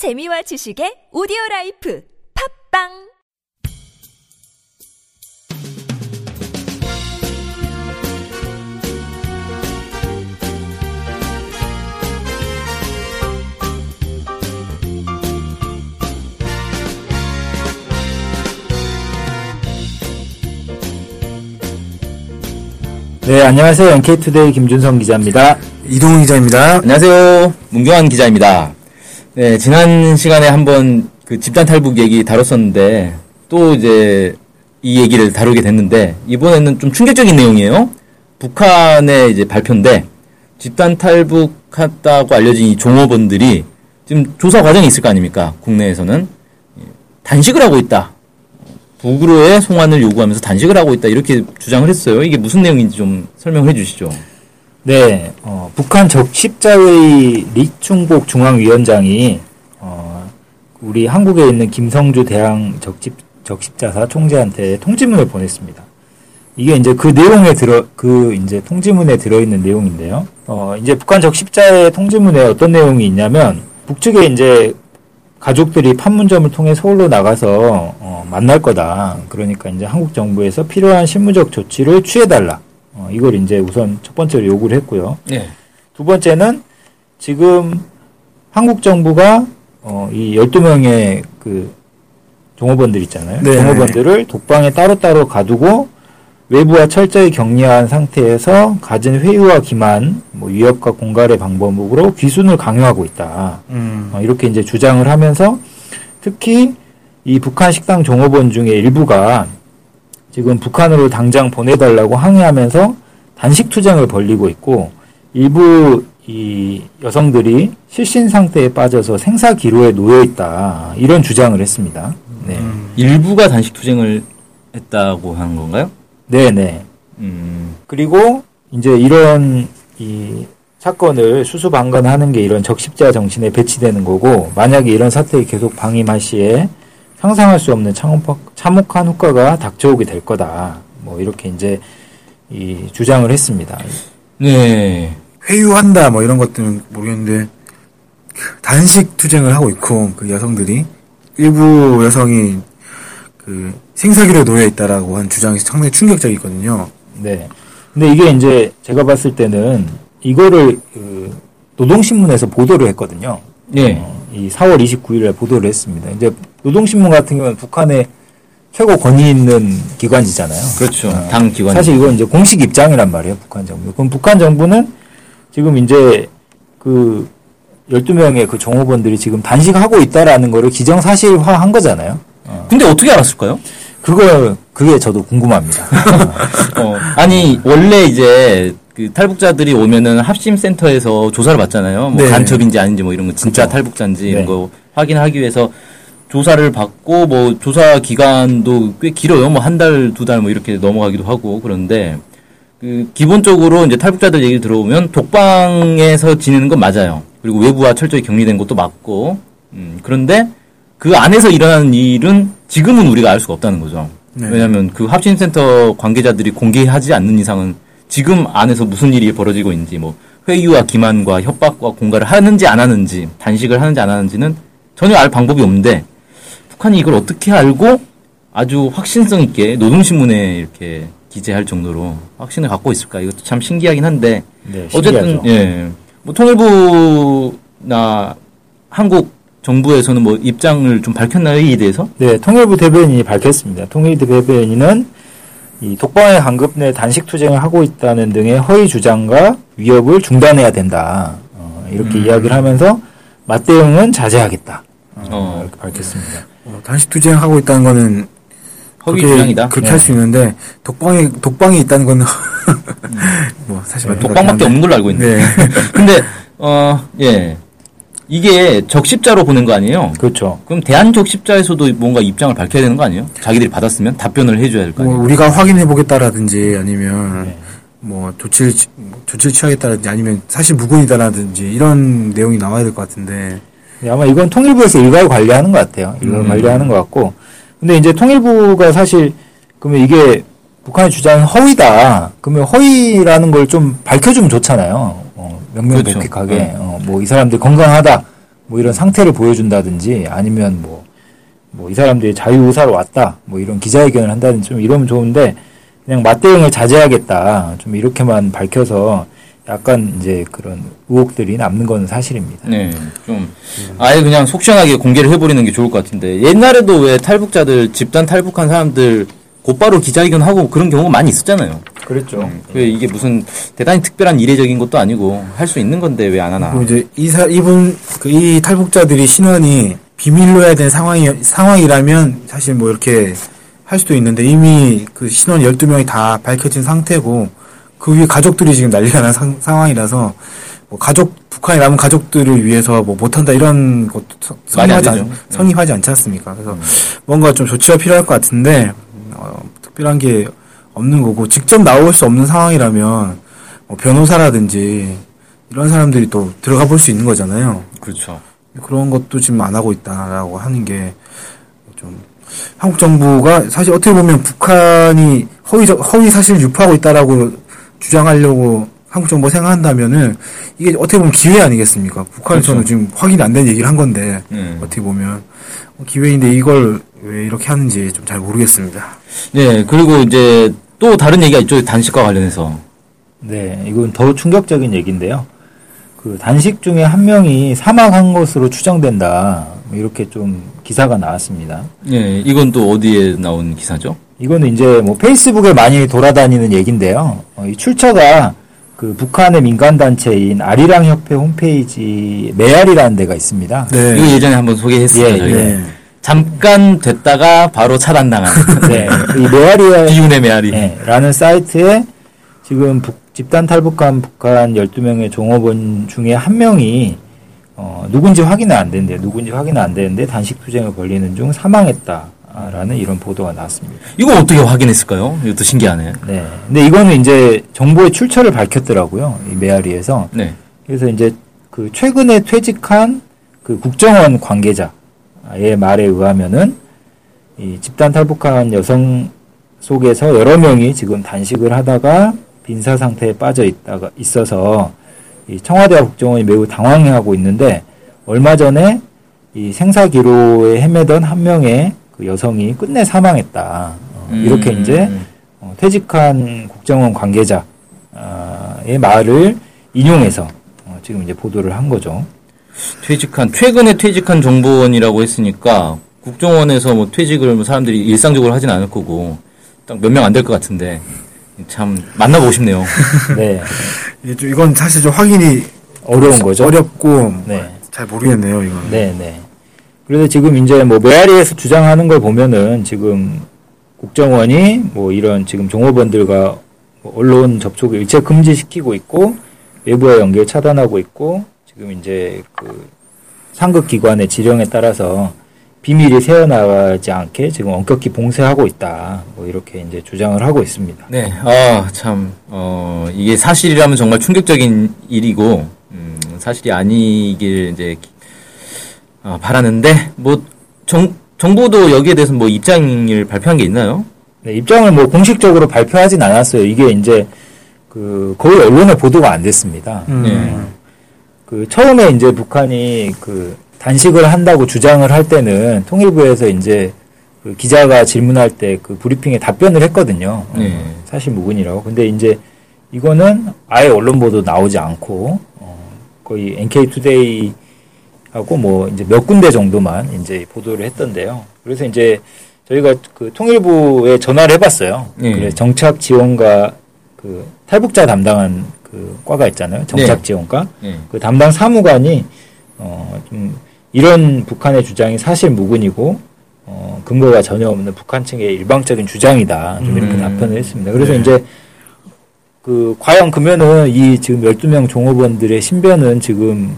재미와 지식의 오디오 라이프 팝빵 네, 안녕하세요. NK투데이 김준성 기자입니다. 이동훈 기자입니다. 안녕하세요. 문경환 기자입니다. 네, 지난 시간에 한번 그 집단 탈북 얘기 다뤘었는데 또 이제 이 얘기를 다루게 됐는데 이번에는 좀 충격적인 내용이에요. 북한의 이제 발표인데 집단 탈북했다고 알려진 이 종업원들이 지금 조사 과정이 있을 거 아닙니까? 국내에서는 단식을 하고 있다. 북으로의 송환을 요구하면서 단식을 하고 있다. 이렇게 주장을 했어요. 이게 무슨 내용인지 좀 설명을 해 주시죠. 네, 어, 북한 적 십자회의 리충복 중앙위원장이 어, 우리 한국에 있는 김성주 대항 적집, 적십자사 총재한테 통지문을 보냈습니다. 이게 이제 그 내용에 들어 그 이제 통지문에 들어있는 내용인데요. 어, 이제 북한 적십자의 통지문에 어떤 내용이 있냐면 북측에 이제 가족들이 판문점을 통해 서울로 나가서 어, 만날 거다. 그러니까 이제 한국 정부에서 필요한 실무적 조치를 취해달라. 어, 이걸 이제 우선 첫 번째로 요구를 했고요. 네. 두 번째는 지금 한국 정부가 어, 이 12명의 그 종업원들 있잖아요. 네. 종업원들을 독방에 따로따로 가두고 외부와 철저히 격리한 상태에서 가진 회유와 기만, 뭐 위협과 공갈의 방법으로 귀순을 강요하고 있다. 음. 어, 이렇게 이제 주장을 하면서 특히 이 북한 식당 종업원 중에 일부가 지금 북한으로 당장 보내달라고 항의하면서 단식 투쟁을 벌리고 있고 일부 이 여성들이 실신 상태에 빠져서 생사 기로에 놓여 있다 이런 주장을 했습니다. 네, 일부가 단식 투쟁을 했다고 하는 건가요? 네, 네. 음. 그리고 이제 이런 이 사건을 수수방관하는 게 이런 적십자 정신에 배치되는 거고 만약에 이런 사태에 계속 방임할 시에 상상할 수 없는 참혹, 참혹한 효과가 닥쳐오게 될 거다. 뭐 이렇게 이제 이 주장을 했습니다. 네. 회유한다 뭐 이런 것들은 모르겠는데 단식 투쟁을 하고 있고 그 여성들이 일부 여성이 그 생사기로 놓여 있다라고 한 주장이 상당히 충격적이거든요. 네. 근데 이게 이제 제가 봤을 때는 이거를 그 노동신문에서 보도를 했거든요. 네. 어, 이 4월 29일에 보도를 했습니다. 이제 노동신문 같은 경우는 북한의 최고 권위 있는 기관지잖아요. 그렇죠. 어, 당 기관. 사실 이건 이제 공식 입장이란 말이에요, 북한 정부. 그럼 북한 정부는 지금 이제 그 12명의 그 종업원들이 지금 단식하고 있다라는 거를 기정사실화 한 거잖아요. 근데 어떻게 알았을까요? 그거, 그게 저도 궁금합니다. 어, 아니 원래 이제 그 탈북자들이 오면은 합심센터에서 조사를 받잖아요. 뭐 네. 간첩인지 아닌지 뭐 이런 거 진짜 탈북자인지 이런 네. 거 확인하기 위해서 조사를 받고 뭐 조사 기간도 꽤 길어요. 뭐 한 달, 두 달 뭐 이렇게 넘어가기도 하고 그런데 그 기본적으로 이제 탈북자들 얘기 들어보면 독방에서 지내는 건 맞아요. 그리고 외부와 철저히 격리된 것도 맞고 음, 그런데 그 안에서 일어나는 일은 지금은 우리가 알 수가 없다는 거죠. 네. 왜냐하면 그 합심센터 관계자들이 공개하지 않는 이상은 지금 안에서 무슨 일이 벌어지고 있는지 뭐 회유와 기만과 협박과 공갈을 하는지 안 하는지 단식을 하는지 안 하는지는 전혀 알 방법이 없는데 북한이 이걸 어떻게 알고 아주 확신성 있게 노동신문에 이렇게 기재할 정도로 확신을 갖고 있을까 이것도 참 신기하긴 한데 네, 어쨌든. 예. 뭐 통일부나 한국 정부에서는 뭐 입장을 좀 밝혔나요 이에 대해서? 네, 통일부 대변인이 밝혔습니다. 통일부 대변인은 이 독방의 강급 내 단식 투쟁을 하고 있다는 등의 허위 주장과 위협을 중단해야 된다. 어, 이렇게 음. 이야기를 하면서 맞대응은 자제하겠다. 어, 어. 이렇게 밝혔습니다. 어, 단식 투쟁하고 있다는 거는 허위 그렇게- 주장이다. 그렇게 네. 할수 있는데 독방에 독방이 있다는 거는 뭐 사실 것 독방밖에 없는 걸로 알고 있는데. 네. 근데 어 예. 이게 적십자로 보낸 거 아니에요? 그렇죠. 그럼 대한 적십자에서도 뭔가 입장을 밝혀야 되는 거 아니에요? 자기들이 받았으면 답변을 해줘야 될거뭐 아니에요? 우리가 확인해 보겠다라든지 아니면 네. 뭐 조치를 취- 뭐 조치를 취하겠다라든지 아니면 사실 무근이다라든지 이런 내용이 나와야 될 것 같은데 네, 아마 이건 통일부에서 일괄 관리하는 것 같아요. 일괄 음. 관리하는 것 같고. 근데 이제 통일부가 사실 그러면 이게 북한의 주장은 허위다. 그러면 허위라는 걸 좀 밝혀주면 좋잖아요. 어, 그렇죠. 명명백백하게 네. 어, 뭐이 사람들 건강하다. 뭐 이런 상태를 보여준다든지 아니면 뭐 뭐 이 사람들이 자유 의사로 왔다 뭐 이런 기자회견을 한다든지 좀 이러면 좋은데 그냥 맞대응을 자제하겠다 좀 이렇게만 밝혀서 약간 이제 그런 의혹들이 남는 건 사실입니다. 네, 좀 아예 그냥 속 시원하게 공개를 해버리는 게 좋을 것 같은데 옛날에도 왜 탈북자들 집단 탈북한 사람들 곧바로 기자회견 하고 그런 경우가 많이 있었잖아요. 그렇죠. 왜 이게 무슨 대단히 특별한 이례적인 것도 아니고 할 수 있는 건데 왜 안 하나? 이제 이사 이분 그 이 탈북자들이 신원이 비밀로 해야 되는 상황이 상황이라면 사실 뭐 이렇게 할 수도 있는데 이미 그 신원 12명이 다 밝혀진 상태고 그 위에 가족들이 지금 난리가 난 상, 상황이라서 뭐 가족 북한에 남은 가족들을 위해서 뭐 못한다 이런 것도 성립하지. 않, 성립하지 않지 않습니까? 그래서 뭔가 좀 조치가 필요할 것 같은데 어, 특별한 게 없는 거고 직접 나올 수 없는 상황이라면 뭐 변호사라든지 이런 사람들이 또 들어가 볼 수 있는 거잖아요. 그렇죠. 그런 것도 지금 안 하고 있다라고 하는 게 좀 한국 정부가 사실 어떻게 보면 북한이 허위 허위 사실을 유포하고 있다라고 주장하려고 한국 정부가 생각한다면은 이게 어떻게 보면 기회 아니겠습니까? 북한에서는 그렇죠. 지금 확인이 안된 얘기를 한 건데 네. 어떻게 보면 기회인데 이걸 왜 이렇게 하는지 좀 잘 모르겠습니다. 네, 그리고 이제 또 다른 얘기가 있죠. 단식과 관련해서. 네, 이건 더 충격적인 얘기인데요. 그 단식 중에 한 명이 사망한 것으로 추정된다. 뭐 이렇게 좀 기사가 나왔습니다. 네, 이건 또 어디에 나온 기사죠? 이거는 이제 뭐 페이스북에 많이 돌아다니는 얘기인데요. 어, 이 출처가 그 북한의 민간 단체인 아리랑 협회 홈페이지 메아리라는 데가 있습니다. 네. 이거 예전에 한번 소개했습니다. 예. 네. 잠깐 됐다가 바로 차단당한 네, 이 메아리의 비운의 메아리. 네, 라는 사이트에 지금 북- 집단 탈북한 북한 12명의 종업원 중에 한 명이 어, 누군지 확인은 안 되는데 누군지 확인은 안 되는데 단식 투쟁을 벌리는 중 사망했다 라는 이런 보도가 나왔습니다. 이거 어떻게 확인했을까요? 이것도 신기하네. 네. 근데 이거는 이제 정보의 출처를 밝혔더라고요. 이 메아리에서. 네. 그래서 이제 그 최근에 퇴직한 그 국정원 관계자의 말에 의하면은 이 집단 탈북한 여성 속에서 여러 명이 지금 단식을 하다가 빈사 상태에 빠져 있다가 있어서 이 청와대와 국정원이 매우 당황해하고 있는데 얼마 전에 이 생사 기로에 헤매던 한 명의 그 여성이 끝내 사망했다. 어, 이렇게 음. 이제 어, 퇴직한 국정원 관계자의 말을 인용해서 어, 지금 이제 보도를 한 거죠. 퇴직한 최근에 퇴직한 정보원이라고 했으니까 국정원에서 뭐 퇴직을 뭐 사람들이 일상적으로 하진 않을 거고 딱 몇 명 안 될 것 같은데 참 만나보고 싶네요. 네, 이건 사실 좀 확인이 어려운 거죠. 어렵고 네, 잘 모르겠네요, 이건. 네, 네. 그래서 지금 이제 뭐 메아리에서 주장하는 걸 보면은 지금 국정원이 뭐 이런 지금 종업원들과 뭐 언론 접촉을 일체 금지시키고 있고 외부와 연결 차단하고 있고 지금 이제 그 상급 기관의 지령에 따라서 비밀이 새어나가지 않게 지금 엄격히 봉쇄하고 있다. 뭐 이렇게 이제 주장을 하고 있습니다. 네, 아, 참, 어, 이게 사실이라면 정말 충격적인 일이고, 음, 사실이 아니길 이제, 아, 바라는데, 뭐, 정, 정부도 여기에 대해서 뭐 입장을 발표한 게 있나요? 네, 입장을 뭐 공식적으로 발표하진 않았어요. 이게 이제 그 거의 언론에 보도가 안 됐습니다. 음. 네. 그 처음에 이제 북한이 그 단식을 한다고 주장을 할 때는 통일부에서 이제 그 기자가 질문할 때 그 브리핑에 답변을 했거든요. 어, 네. 사실 무근이라고. 근데 이제 이거는 아예 언론 보도 나오지 않고 어, 거의 NK 투데이 하고 뭐 이제 몇 군데 정도만 이제 보도를 했던데요. 그래서 이제 저희가 그 통일부에 전화를 해봤어요. 네. 그래 정착 지원과 그 탈북자 담당한 그 과가 있잖아요. 정착 네. 지원과 네. 그 담당 사무관이 어, 좀 이런 북한의 주장이 사실 무근이고 어, 근거가 전혀 없는 북한 측의 일방적인 주장이다. 좀 이렇게 음. 답변을 했습니다. 그래서 네. 이제 그 과연 그러면은 이 지금 12명 종업원들의 신변은 지금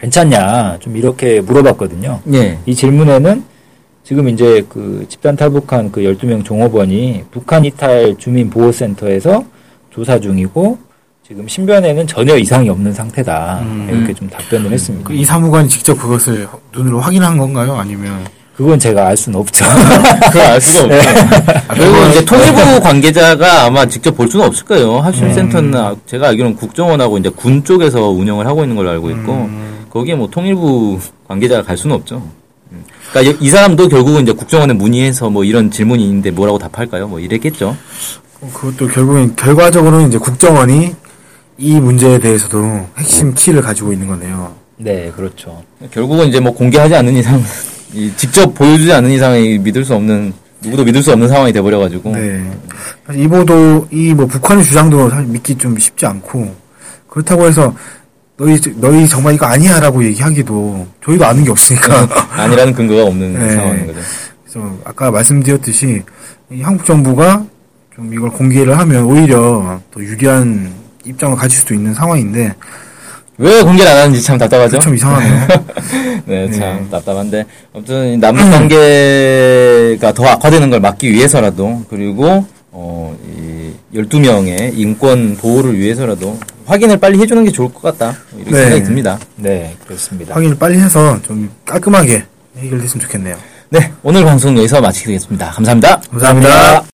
괜찮냐 좀 이렇게 물어봤거든요. 네. 이 질문에는 지금 이제 그 집단 탈북한 그 12명 종업원이 북한 이탈 주민 보호센터에서 조사 중이고 지금 신변에는 전혀 이상이 없는 상태다. 음. 이렇게 좀 답변을 했습니다. 그 이 사무관이 직접 그것을 눈으로 확인한 건가요? 아니면 그건 제가 알 수는 없죠. 그걸 알 수가 없죠. 아, 그리고 이제 통일부 관계자가 아마 직접 볼 수는 없을 거예요. 합심센터는 아- 제가 알기로는 국정원하고 이제 군 쪽에서 운영을 하고 있는 걸로 알고 있고, 거기에 뭐 통일부 관계자가 갈 수는 없죠. 음. 그러니까 이 사람도 결국은 이제 국정원에 문의해서 뭐 이런 질문이 있는데 뭐라고 답할까요? 뭐 이랬겠죠. 어, 그것도 결국엔 결과적으로는 이제 국정원이 이 문제에 대해서도 핵심 키를 가지고 있는 거네요. 네, 그렇죠. 결국은 이제 뭐 공개하지 않는 이상, 이 직접 보여주지 않는 이상이 믿을 수 없는 누구도 믿을 수 없는 상황이 돼버려가지고. 네. 이 보도, 이 뭐 북한의 주장도 사실 믿기 좀 쉽지 않고, 그렇다고 해서, 너희, 너희 정말 이거 아니야라고 얘기하기도, 저희도 아는 게 없으니까. 아니라는 근거가 없는 네. 상황인 거죠. 그래서 아까 말씀드렸듯이, 이 한국 정부가 좀 이걸 공개를 하면 오히려 더 유리한 입장을 가질 수도 있는 상황인데, 왜 공개를 안 하는지 참 답답하죠? 참 이상하네요. 네, 참 네. 답답한데 아무튼 이 남북 관계가 더 악화되는 걸 막기 위해서라도 그리고 어, 이 12명의 인권 보호를 위해서라도 확인을 빨리 해주는 게 좋을 것 같다 이렇게 네. 생각이 듭니다. 네, 그렇습니다. 확인을 빨리 해서 좀 깔끔하게 해결됐으면 좋겠네요. 네, 오늘 방송 여기서 마치겠습니다. 감사합니다. 감사합니다. 저희